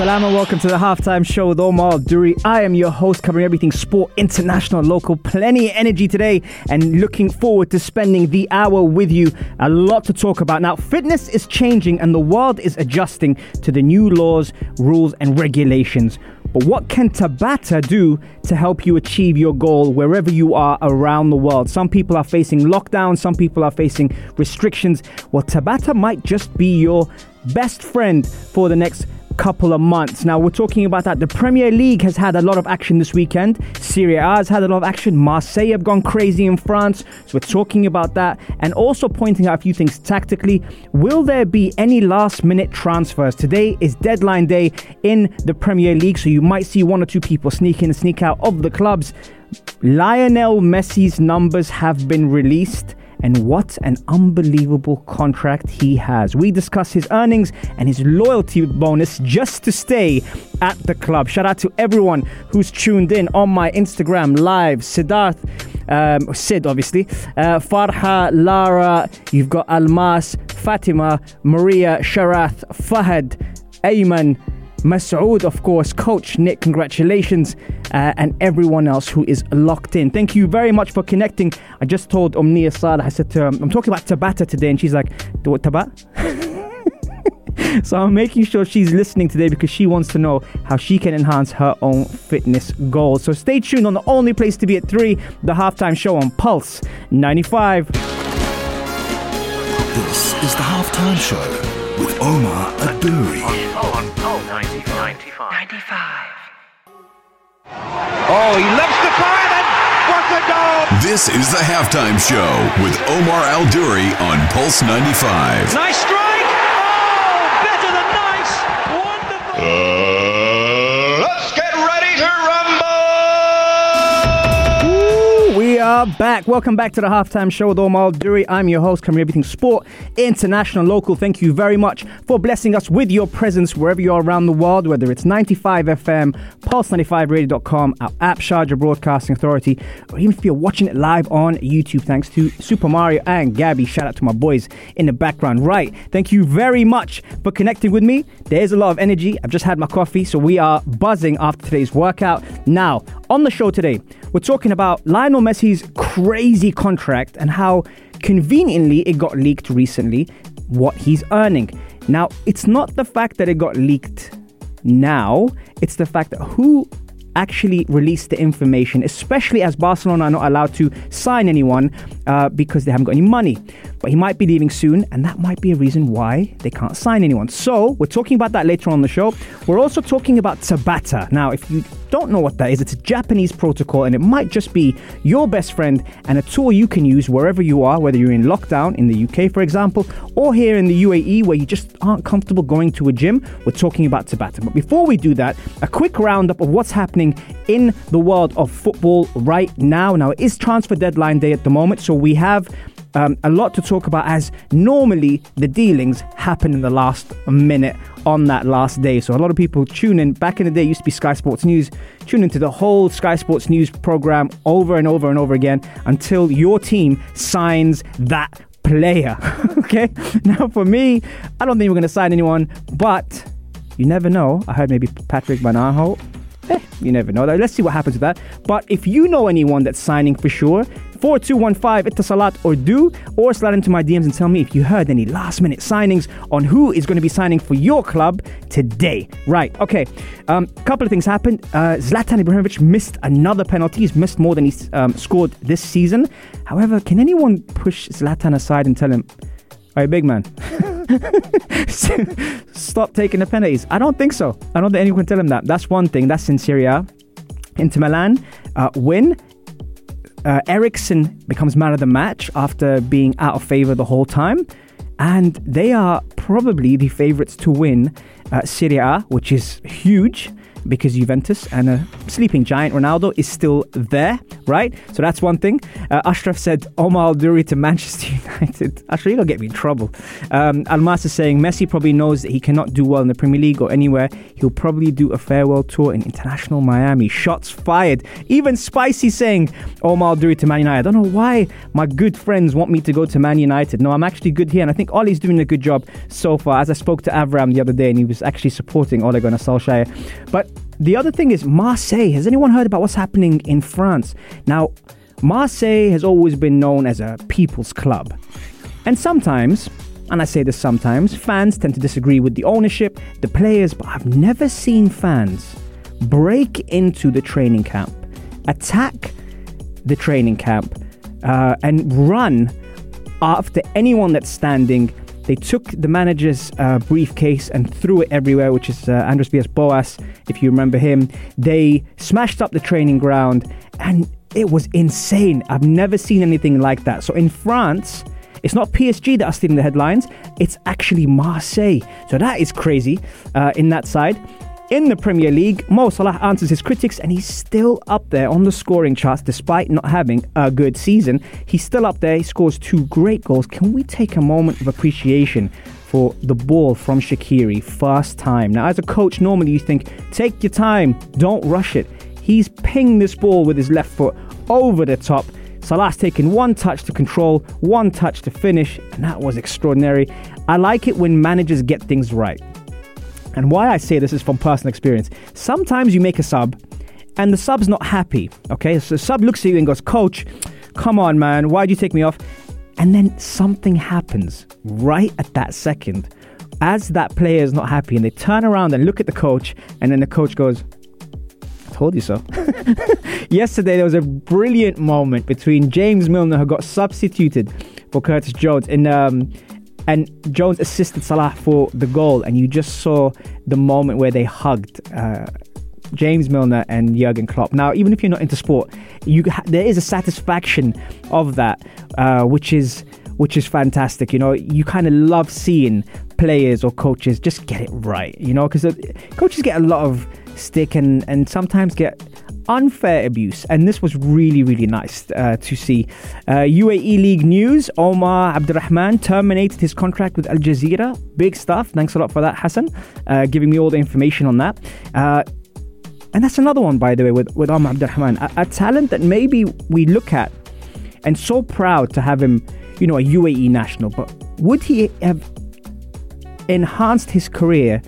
Salam and welcome to the halftime show with Omar Duri. I am your host, covering everything sport, international, local. Plenty of energy today, and looking forward to spending the hour with you. A lot to talk about. Now, fitness is changing, and the world is adjusting to the new laws, rules, and regulations. But what can Tabata do to help you achieve your goal wherever you are around the world? Some people are facing lockdown, some people are facing restrictions. Well, Tabata might just be your best friend for the next couple of months. Now, we're talking about that. The Premier League has had a lot of action this weekend. Serie A has had a lot of action. Marseille have gone crazy in France. So, we're talking about that and also pointing out a few things tactically. Will there be any last minute transfers? Today is deadline day in the Premier League, so you might see one or two people sneak in and sneak out of the clubs. Lionel Messi's numbers have been released and what an unbelievable contract he has. We discuss his earnings and his loyalty bonus just to stay at the club. Shout out to everyone who's tuned in on my Instagram live. Siddharth, um, Sid, obviously, uh, Farha, Lara, you've got Almas, Fatima, Maria, Sharath, Fahad, Ayman. Masoud, of course, Coach Nick, congratulations, uh, and everyone else who is locked in. Thank you very much for connecting. I just told Omnia Salah, I said to her, I'm talking about Tabata today, and she's like, what, Tabat? so I'm making sure she's listening today because she wants to know how she can enhance her own fitness goals. So stay tuned on the only place to be at 3, the halftime show on Pulse 95. This is the Halftime Show with Omar Aduri. Oh, he loves to fire then. What a goal! This is the halftime show with Omar Al Duri on Pulse 95. Nice strike! Are back. Welcome back to the halftime show with Omar Duri. I'm your host, covering everything sport, international, local. Thank you very much for blessing us with your presence wherever you are around the world, whether it's 95 FM, Pulse95Radio.com, our app, Sharjah Broadcasting Authority, or even if you're watching it live on YouTube, thanks to Super Mario and Gabby. Shout out to my boys in the background. Right. Thank you very much for connecting with me. There's a lot of energy. I've just had my coffee, so we are buzzing after today's workout. Now, on the show today, we're talking about Lionel Messi's crazy contract and how conveniently it got leaked recently what he's earning. Now, it's not the fact that it got leaked now, it's the fact that who actually released the information, especially as Barcelona are not allowed to sign anyone uh, because they haven't got any money. But he might be leaving soon, and that might be a reason why they can't sign anyone. So, we're talking about that later on the show. We're also talking about Tabata. Now, if you don't know what that is, it's a Japanese protocol, and it might just be your best friend and a tool you can use wherever you are, whether you're in lockdown in the UK, for example, or here in the UAE where you just aren't comfortable going to a gym. We're talking about Tabata. But before we do that, a quick roundup of what's happening in the world of football right now. Now, it is transfer deadline day at the moment, so we have um, a lot to talk about as normally the dealings happen in the last minute on that last day. So a lot of people tune in. Back in the day, used to be Sky Sports News. Tune into the whole Sky Sports News program over and over and over again until your team signs that player. okay. Now for me, I don't think we're going to sign anyone, but you never know. I heard maybe Patrick Van Eh, you never know. Let's see what happens with that. But if you know anyone that's signing for sure, 4215 Ittasalat or do, or slide into my DMs and tell me if you heard any last minute signings on who is going to be signing for your club today. Right, okay. A um, couple of things happened. Uh, Zlatan Ibrahimovic missed another penalty. He's missed more than he's um, scored this season. However, can anyone push Zlatan aside and tell him, all right, big man, stop taking the penalties? I don't think so. I don't think anyone can tell him that. That's one thing. That's in Serie. A. Inter Milan uh, win uh, Eriksen becomes man of the match after being out of favour the whole time. And they are probably the favourites to win uh, Serie A, which is huge. Because Juventus and a sleeping giant Ronaldo is still there, right? So that's one thing. Uh, Ashraf said Omar Duri to Manchester United. Actually, you'll get me in trouble. Um, Almas is saying Messi probably knows that he cannot do well in the Premier League or anywhere. He'll probably do a farewell tour in international Miami. Shots fired. Even Spicy saying Omar Duri to Man United. I don't know why my good friends want me to go to Man United. No, I'm actually good here, and I think Ole's doing a good job so far. As I spoke to Avram the other day, and he was actually supporting Ole Gunnar Solskjaer. But the other thing is Marseille. Has anyone heard about what's happening in France? Now, Marseille has always been known as a people's club. And sometimes, and I say this sometimes, fans tend to disagree with the ownership, the players, but I've never seen fans break into the training camp, attack the training camp, uh, and run after anyone that's standing. They took the manager's uh, briefcase and threw it everywhere, which is uh, Andres Villas Boas, if you remember him. They smashed up the training ground, and it was insane. I've never seen anything like that. So in France, it's not PSG that are stealing the headlines, it's actually Marseille. So that is crazy uh, in that side. In the Premier League, Mo Salah answers his critics and he's still up there on the scoring charts despite not having a good season. He's still up there, he scores two great goals. Can we take a moment of appreciation for the ball from Shaqiri, first time? Now, as a coach, normally you think, take your time, don't rush it. He's pinged this ball with his left foot over the top. Salah's taken one touch to control, one touch to finish, and that was extraordinary. I like it when managers get things right. And why I say this is from personal experience. Sometimes you make a sub and the sub's not happy. Okay, so the sub looks at you and goes, Coach, come on, man, why'd you take me off? And then something happens right at that second as that player is not happy and they turn around and look at the coach, and then the coach goes, I told you so. Yesterday, there was a brilliant moment between James Milner, who got substituted for Curtis Jones, in um, and Jones assisted Salah for the goal, and you just saw the moment where they hugged. Uh, James Milner and Jurgen Klopp. Now, even if you're not into sport, you ha- there is a satisfaction of that, uh, which is which is fantastic. You know, you kind of love seeing players or coaches just get it right. You know, because coaches get a lot of stick and and sometimes get unfair abuse. And this was really, really nice uh, to see. Uh, UAE League news Omar Abdurrahman terminated his contract with Al Jazira. Big stuff. Thanks a lot for that, Hassan, uh, giving me all the information on that. Uh, and that's another one, by the way, with, with Omar Abdurrahman. A, a talent that maybe we look at and so proud to have him, you know, a UAE national. But would he have enhanced his career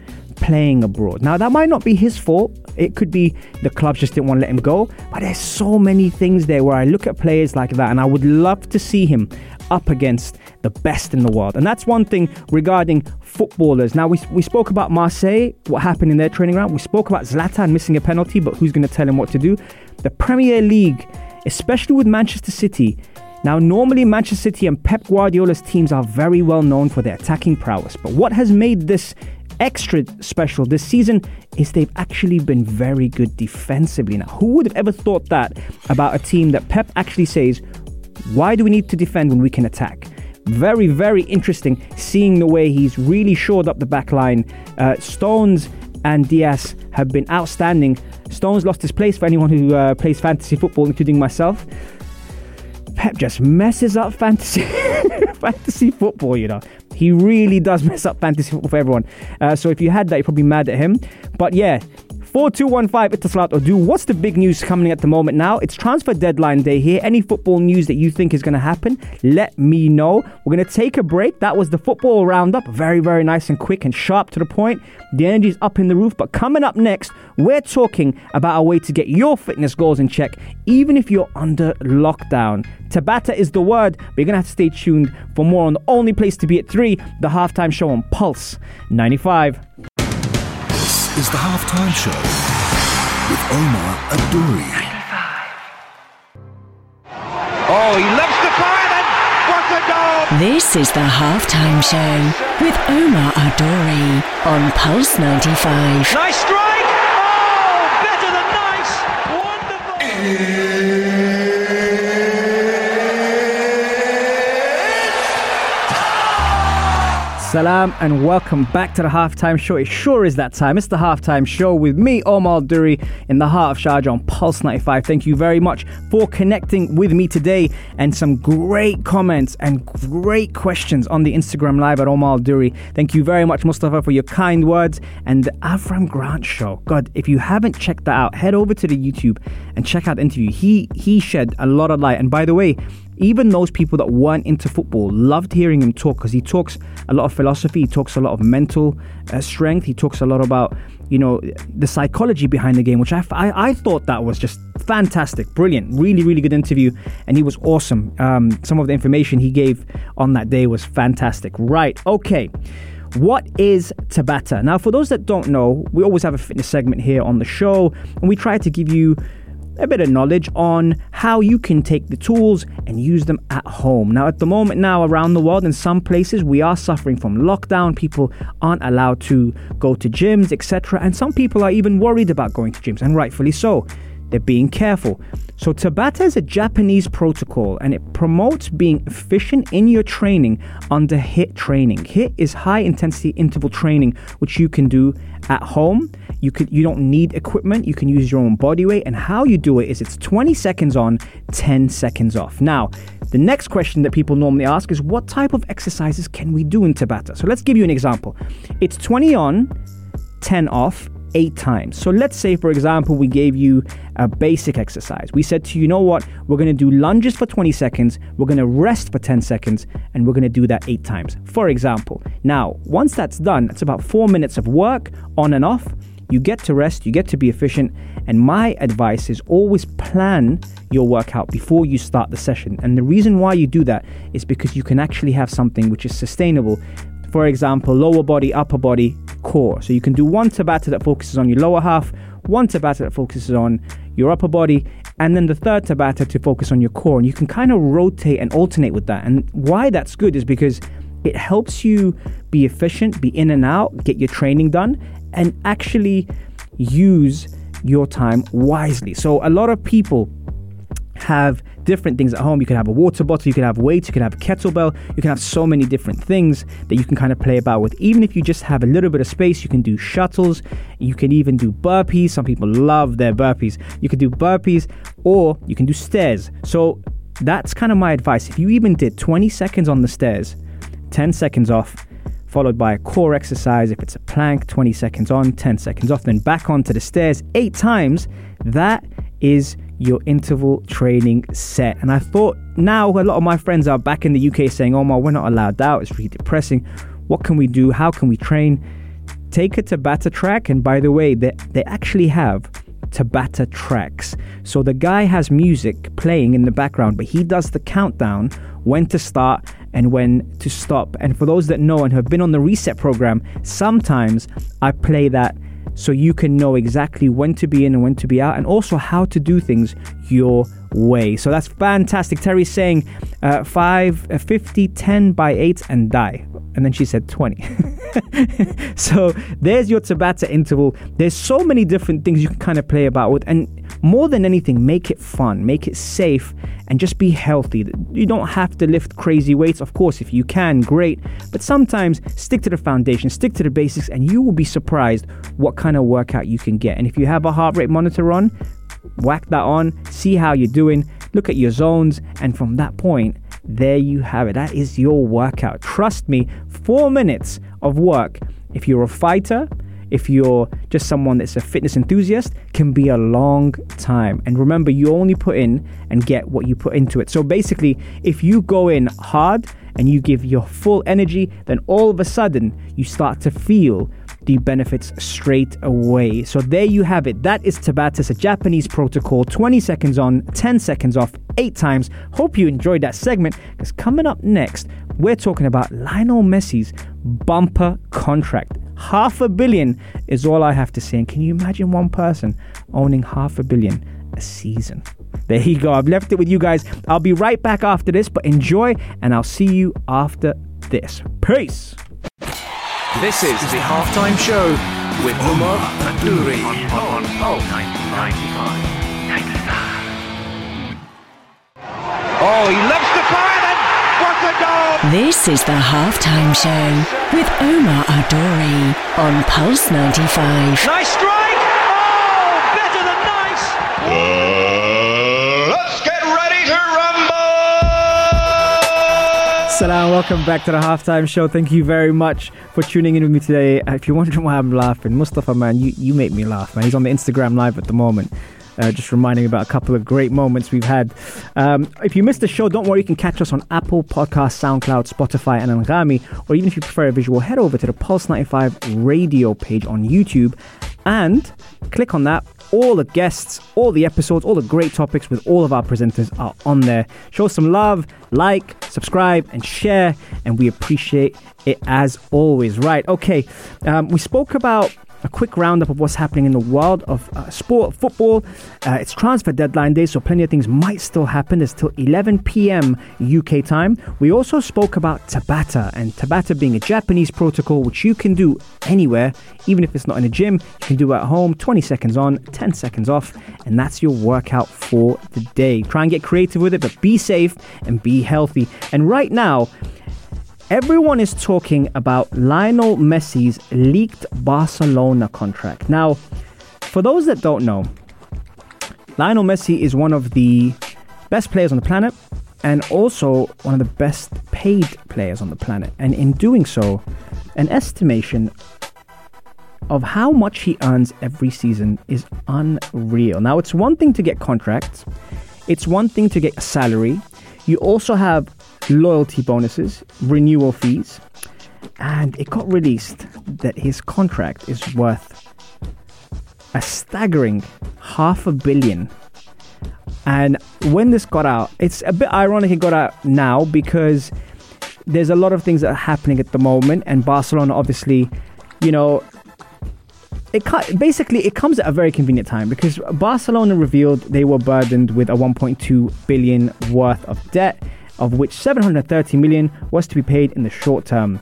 playing abroad? Now, that might not be his fault. It could be the clubs just didn't want to let him go. But there's so many things there where I look at players like that and I would love to see him up against the best in the world. And that's one thing regarding footballers. Now, we, we spoke about Marseille, what happened in their training ground. We spoke about Zlatan missing a penalty, but who's going to tell him what to do? The Premier League, especially with Manchester City. Now, normally Manchester City and Pep Guardiola's teams are very well known for their attacking prowess, but what has made this extra special this season is they've actually been very good defensively. Now, who would have ever thought that about a team that Pep actually says, why do we need to defend when we can attack? Very, very interesting seeing the way he's really shored up the back line. Uh, Stones and Dias have been outstanding. Stones lost his place for anyone who uh, plays fantasy football, including myself. Pep just messes up fantasy fantasy football, you know. He really does mess up fantasy football for everyone. Uh, so if you had that, you're probably mad at him. But yeah, 4215 Itaslat Odu. What's the big news coming at the moment now? It's transfer deadline day here. Any football news that you think is going to happen, let me know. We're going to take a break. That was the football roundup. Very, very nice and quick and sharp to the point. The energy's up in the roof. But coming up next, we're talking about a way to get your fitness goals in check, even if you're under lockdown. Tabata is the word. But you're going to have to stay tuned for more on the only place to be at 3, the halftime show on Pulse 95 is the halftime show with Omar Adouri. Oh, he loves the fire then. What a goal! This is the halftime show with Omar Adouri on Pulse 95. Nice strike! Oh, better than nice! Wonderful! Salam and welcome back to the halftime show. It sure is that time. It's the halftime show with me, Omar Duri, in the heart of Sharjah on Pulse 95. Thank you very much for connecting with me today and some great comments and great questions on the Instagram live at Omar Duri. Thank you very much, Mustafa, for your kind words and the Avram Grant show. God, if you haven't checked that out, head over to the YouTube and check out the interview. He he shed a lot of light. And by the way, even those people that weren't into football loved hearing him talk because he talks a lot of philosophy, he talks a lot of mental uh, strength, he talks a lot about you know the psychology behind the game, which I, I, I thought that was just fantastic, brilliant, really really good interview, and he was awesome. Um, some of the information he gave on that day was fantastic. Right, okay. What is Tabata? Now, for those that don't know, we always have a fitness segment here on the show, and we try to give you a bit of knowledge on how you can take the tools and use them at home. Now, at the moment, now around the world, in some places, we are suffering from lockdown. People aren't allowed to go to gyms, etc. And some people are even worried about going to gyms, and rightfully so. They're being careful. So, Tabata is a Japanese protocol and it promotes being efficient in your training under HIIT training. HIIT is high intensity interval training, which you can do at home. You could you don't need equipment. You can use your own body weight. And how you do it is it's 20 seconds on, 10 seconds off. Now, the next question that people normally ask is what type of exercises can we do in Tabata? So let's give you an example. It's 20 on, 10 off, eight times. So let's say, for example, we gave you a basic exercise. We said to you, you know what? We're to do lunges for 20 seconds, we're to rest for 10 seconds, and we're to do that eight times. For example, now, once that's done, it's about four minutes of work on and off. You get to rest, you get to be efficient, and my advice is always plan your workout before you start the session. And the reason why you do that is because you can actually have something which is sustainable. For example, lower body, upper body, core. So you can do one Tabata that focuses on your lower half, one Tabata that focuses on your upper body, and then the third Tabata to focus on your core. And you can kind of rotate and alternate with that. And why that's good is because it helps you be efficient, be in and out, get your training done, and actually use your time wisely. So a lot of people have different things at home. You can have a water bottle, you can have weights, you can have a kettlebell, you can have so many different things that you can kind of play about with. Even if you just have a little bit of space, you can do shuttles, you can even do burpees. Some people love their burpees. You can do burpees or you can do stairs. So that's kind of my advice. If you even did 20 seconds on the stairs, 10 seconds off, followed by a core exercise. If it's a plank, 20 seconds on, 10 seconds off, then back onto the stairs eight times. That is your interval training set. And I thought now a lot of my friends are back in the UK saying, oh my, we're not allowed out. It's really depressing. What can we do? How can we train? Take a Tabata track. And by the way, they, they actually have Tabata tracks. So the guy has music playing in the background, but he does the countdown when to start and when to stop. And for those that know and have been on the reset program, sometimes I play that so you can know exactly when to be in and when to be out, and also how to do things your way. So that's fantastic. Terry's saying uh, 5, uh, 50, 10 by 8 and die. And then she said 20. so there's your Tabata interval. There's so many different things you can kind of play about with. And more than anything, make it fun, make it safe, and just be healthy. You don't have to lift crazy weights. Of course, if you can, great. But sometimes stick to the foundation, stick to the basics, and you will be surprised what kind of workout you can get. And if you have a heart rate monitor on, whack that on, see how you're doing, look at your zones, and from that point, there you have it. That is your workout. Trust me, four minutes of work. If you're a fighter, if you're just someone that's a fitness enthusiast, can be a long time. And remember, you only put in and get what you put into it. So basically, if you go in hard and you give your full energy, then all of a sudden you start to feel the benefits straight away. So there you have it. That is Tabata. A Japanese protocol. 20 seconds on, 10 seconds off, eight times. Hope you enjoyed that segment because coming up next, we're talking about Lionel Messi's bumper contract. Half a billion is all I have to say. And can you imagine one person owning half a billion a season? There you go. I've left it with you guys. I'll be right back after this, but enjoy, and I'll see you after this. Peace. This is the halftime show with Umar Duri on, Pulse 95. Oh, he loves to fire then. What a goal! This is the halftime show with Omar Adori on Pulse 95. Nice strike! Salam, welcome back to the halftime show. Thank you very much for tuning in with me today. Uh, If you're wondering why I'm laughing, Mustafa, man, you, you make me laugh, man. He's on the Instagram live at the moment. Uh, just reminding about a couple of great moments we've had. Um, if you missed the show, don't worry, you can catch us on Apple Podcasts, SoundCloud, Spotify, and Anghami. Or even if you prefer a visual, head over to the Pulse 95 radio page on YouTube and click on that. All the guests, all the episodes, all the great topics with all of our presenters are on there. Show some love, like, subscribe, and share, and we appreciate it as always. Right, okay. Um, we spoke about a quick roundup of what's happening in the world of uh, sport, football. Uh, it's transfer deadline day, so plenty of things might still happen. It's till 11 p.m. UK time. We also spoke about Tabata, and Tabata being a Japanese protocol which you can do anywhere, even if it's not in a gym. You can do it at home, 20 seconds on, 10 seconds off, and that's your workout for the day. Try and get creative with it, but be safe and be healthy. And right now, Everyone is talking about Lionel Messi's leaked Barcelona contract. Now, for those that don't know, Lionel Messi is one of the best players on the planet and also one of the best paid players on the planet. And in doing so, an estimation of how much he earns every season is unreal. Now, it's one thing to get contracts, it's one thing to get a salary. You also have loyalty bonuses, renewal fees, and it got released that his contract is worth a staggering half a billion. And when this got out, it's a bit ironic it got out now because there's a lot of things that are happening at the moment, and Barcelona obviously, you know, it ca- basically it comes at a very convenient time because Barcelona revealed they were burdened with a 1.2 billion worth of debt, of which 730 million was to be paid in the short term.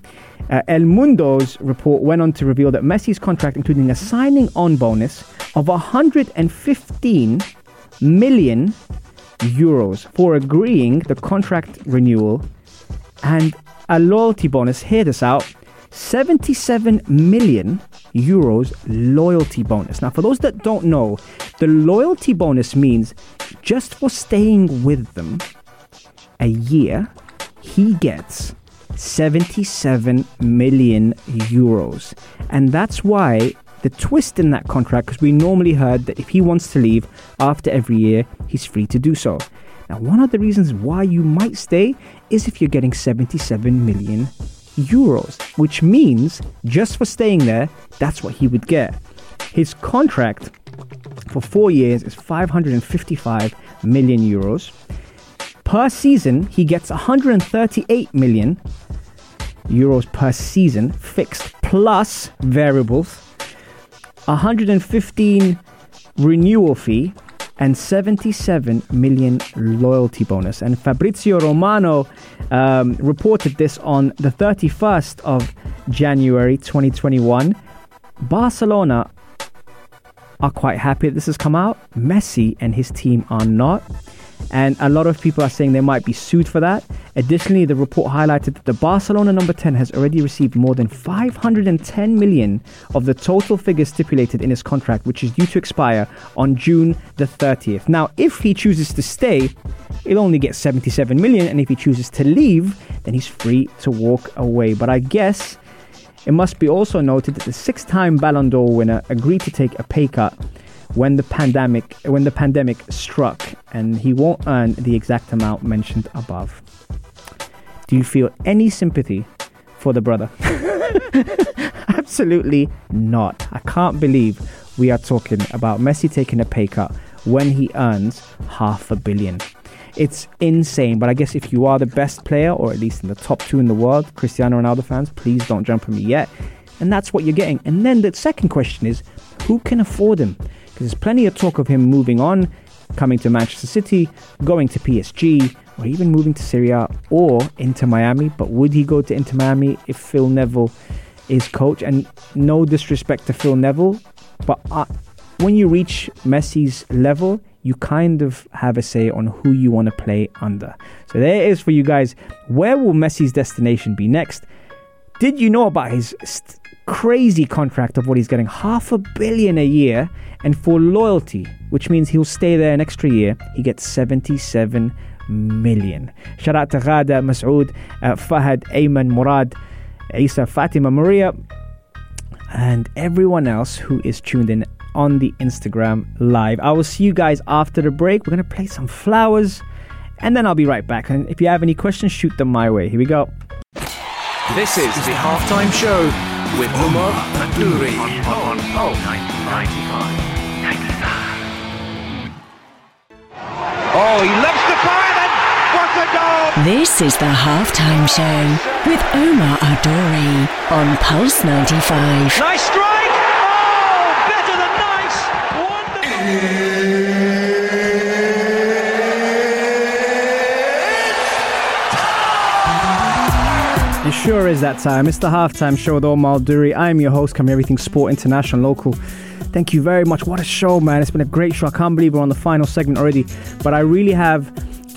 Uh, El Mundo's report went on to reveal that Messi's contract, including a signing-on bonus of 115 million euros for agreeing the contract renewal and a loyalty bonus. Hear this out 77 million euros loyalty bonus. Now, for those that don't know, the loyalty bonus means just for staying with them a year, he gets 77 million euros. And that's why the twist in that contract, because we normally heard that if he wants to leave after every year, he's free to do so. Now, one of the reasons why you might stay is if you're getting 77 million euros, which means just for staying there, that's what he would get. His contract for four years is 555 million euros. Per season, he gets 138 million euros per season fixed plus variables, 115 renewal fee, and 77 million loyalty bonus. And Fabrizio Romano um, reported this on the 31st of January 2021. Barcelona are quite happy that this has come out. Messi and his team are not. And a lot of people are saying they might be sued for that. Additionally, the report highlighted that the Barcelona number 10 has already received more than 510 million of the total figure stipulated in his contract, which is due to expire on June the 30th. Now, if he chooses to stay, he'll only get 77 million, and if he chooses to leave, then he's free to walk away. But I guess it must be also noted that the six time Ballon d'Or winner agreed to take a pay cut when the pandemic when the pandemic struck and he won't earn the exact amount mentioned above. Do you feel any sympathy for the brother? Absolutely not. I can't believe we are talking about Messi taking a pay cut when he earns half a billion. It's insane, but I guess if you are the best player, or at least in the top two in the world, Cristiano Ronaldo fans, please don't jump on me yet. And that's what you're getting. And then the second question is who can afford him? There's plenty of talk of him moving on, coming to Manchester City, going to PSG, or even moving to Syria or Inter Miami. But would he go to Inter Miami if Phil Neville is coach? And no disrespect to Phil Neville, but I, when you reach Messi's level, you kind of have a say on who you want to play under. So there it is for you guys. Where will Messi's destination be next? Did you know about his st- crazy contract of what he's getting? Half a billion a year. And for loyalty, which means he'll stay there an extra year, he gets 77 million. Shout out to Ghada, Masoud, uh, Fahad, Ayman, Murad, Isa, Fatima, Maria, and everyone else who is tuned in on the Instagram live. I will see you guys after the break. We're going to play some flowers and then I'll be right back. And if you have any questions, shoot them my way. Here we go. This is the halftime show with Omar Adouri on, on Pulse 95. Oh, he loves the fire then. What a goal! This is the halftime show with Omar Adouri on Pulse 95. Nice strike. Is that time. It's the halftime show with Omar Duri. I'm your host, covering everything sport, international, local. Thank you very much. What a show, man. It's been a great show. I can't believe we're on the final segment already. But I really have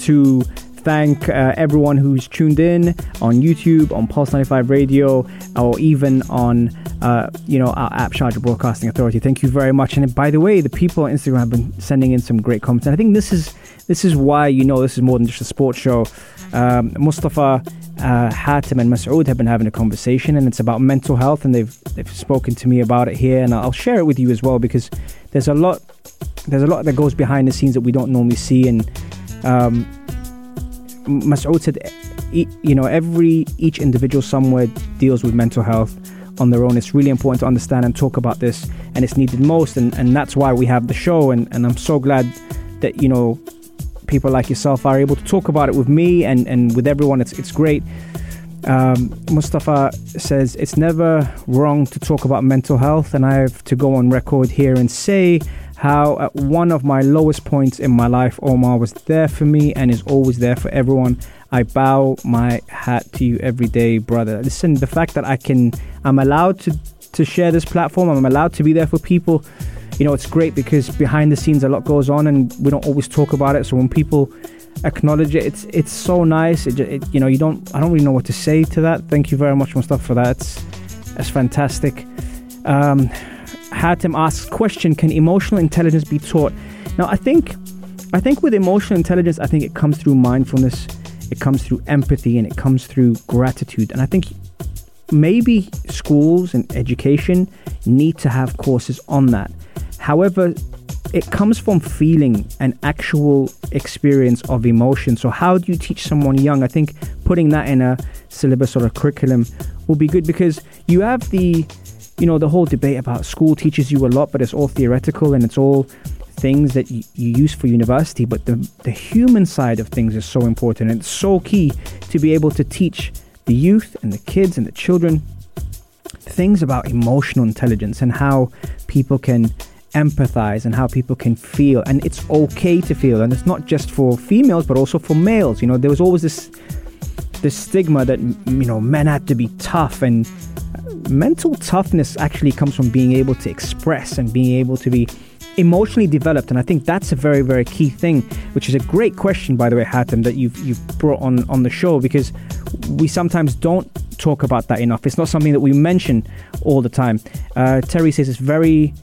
to thank uh, everyone who's tuned in on YouTube, on Pulse 95 Radio, or even on uh, you know our app, Sharjah Broadcasting Authority. Thank you very much. And by the way, the people on Instagram have been sending in some great comments. And I think this is this is why you know this is more than just a sports show. Um, Mustafa uh, Hatem and Masoud have been having a conversation, and it's about mental health, and they've they've spoken to me about it here, and I'll share it with you as well because there's a lot there's a lot that goes behind the scenes that we don't normally see, and um, Masoud said, you know, every each individual somewhere deals with mental health on their own. It's really important to understand and talk about this, and it's needed most, and, and that's why we have the show. And, and I'm so glad that you know people like yourself are able to talk about it with me and, and with everyone. It's it's great. Um, Mustafa says it's never wrong to talk about mental health, and I have to go on record here and say how at one of my lowest points in my life, Omar was there for me and is always there for everyone. I bow my hat to you every day, brother. Listen, the fact that I can, I'm allowed to to share this platform. I'm allowed to be there for people. You know, it's great because behind the scenes a lot goes on, and we don't always talk about it. So when people acknowledge it, it's it's so nice. It, it you know, you don't. I don't really know what to say to that. Thank you very much, Mustafa, for that. It's, it's fantastic. Um, Hatem asks, question: Can emotional intelligence be taught? Now, I think, I think with emotional intelligence, I think it comes through mindfulness, it comes through empathy, and it comes through gratitude. And I think maybe schools and education need to have courses on that. However, it comes from feeling an actual experience of emotion. So, how do you teach someone young? I think putting that in a syllabus or a curriculum will be good because you have the, you know, the whole debate about school teaches you a lot, but it's all theoretical and it's all things that you, you use for university. But the, the human side of things is so important and it's so key to be able to teach the youth and the kids and the children things about emotional intelligence and how people can empathize and how people can feel. And it's okay to feel and it's not just for females but also for males. You know there was always this this stigma that you know men had to be tough and mental toughness actually comes from being able to express and being able to be emotionally developed and I think that's a very very key thing which is a great question by the way Hatem that you've you've brought on on the show because we sometimes don't talk about that enough it's not something that we mention all the time uh, Terry says it's very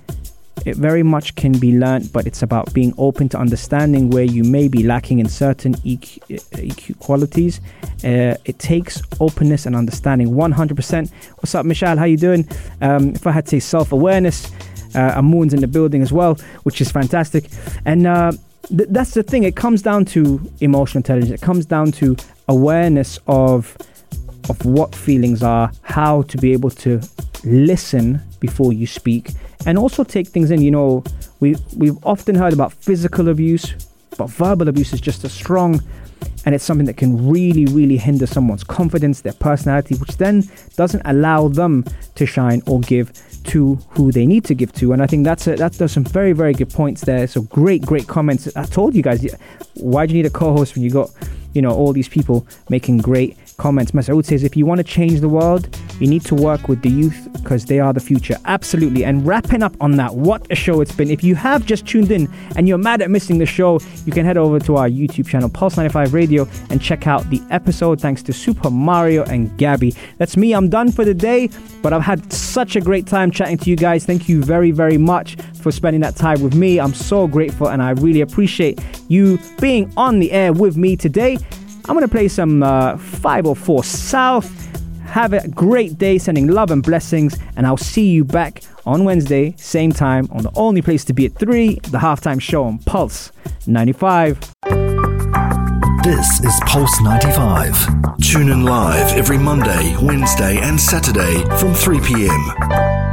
it very much can be learnt, but it's about being open to understanding where you may be lacking in certain EQ, EQ qualities. Uh, it takes openness and understanding. 100%. What's up, Michelle? How you doing? Um, if I had to say self-awareness, uh, Amun's in the building as well, which is fantastic. And uh, th- that's the thing. It comes down to emotional intelligence. It comes down to awareness of of what feelings are, how to be able to listen before you speak, and also take things in. You know, we we've often heard about physical abuse, but verbal abuse is just as strong, and it's something that can really, really hinder someone's confidence, their personality, which then doesn't allow them to shine or give to who they need to give to. And I think that's a, that does some very, very good points there. So great, great comments. I told you guys, why do you need a co-host when you got, you know, all these people making great comments. Masoud says, if you want to change the world, you need to work with the youth because they are the future. Absolutely. And wrapping up on that, what a show it's been. If you have just tuned in and you're mad at missing the show, you can head over to our YouTube channel, Pulse 95 Radio, and check out the episode thanks to Super Mario and Gabby. That's me. I'm done for the day, but I've had such a great time chatting to you guys. Thank you very, very much for spending that time with me. I'm so grateful and I really appreciate you being on the air with me today. I'm going to play some uh, 504 South. Have a great day, sending love and blessings, and I'll see you back on Wednesday, same time, on the only place to be at 3, the halftime show on Pulse 95. This is Pulse 95. Tune in live every Monday, Wednesday, and Saturday from 3 p.m.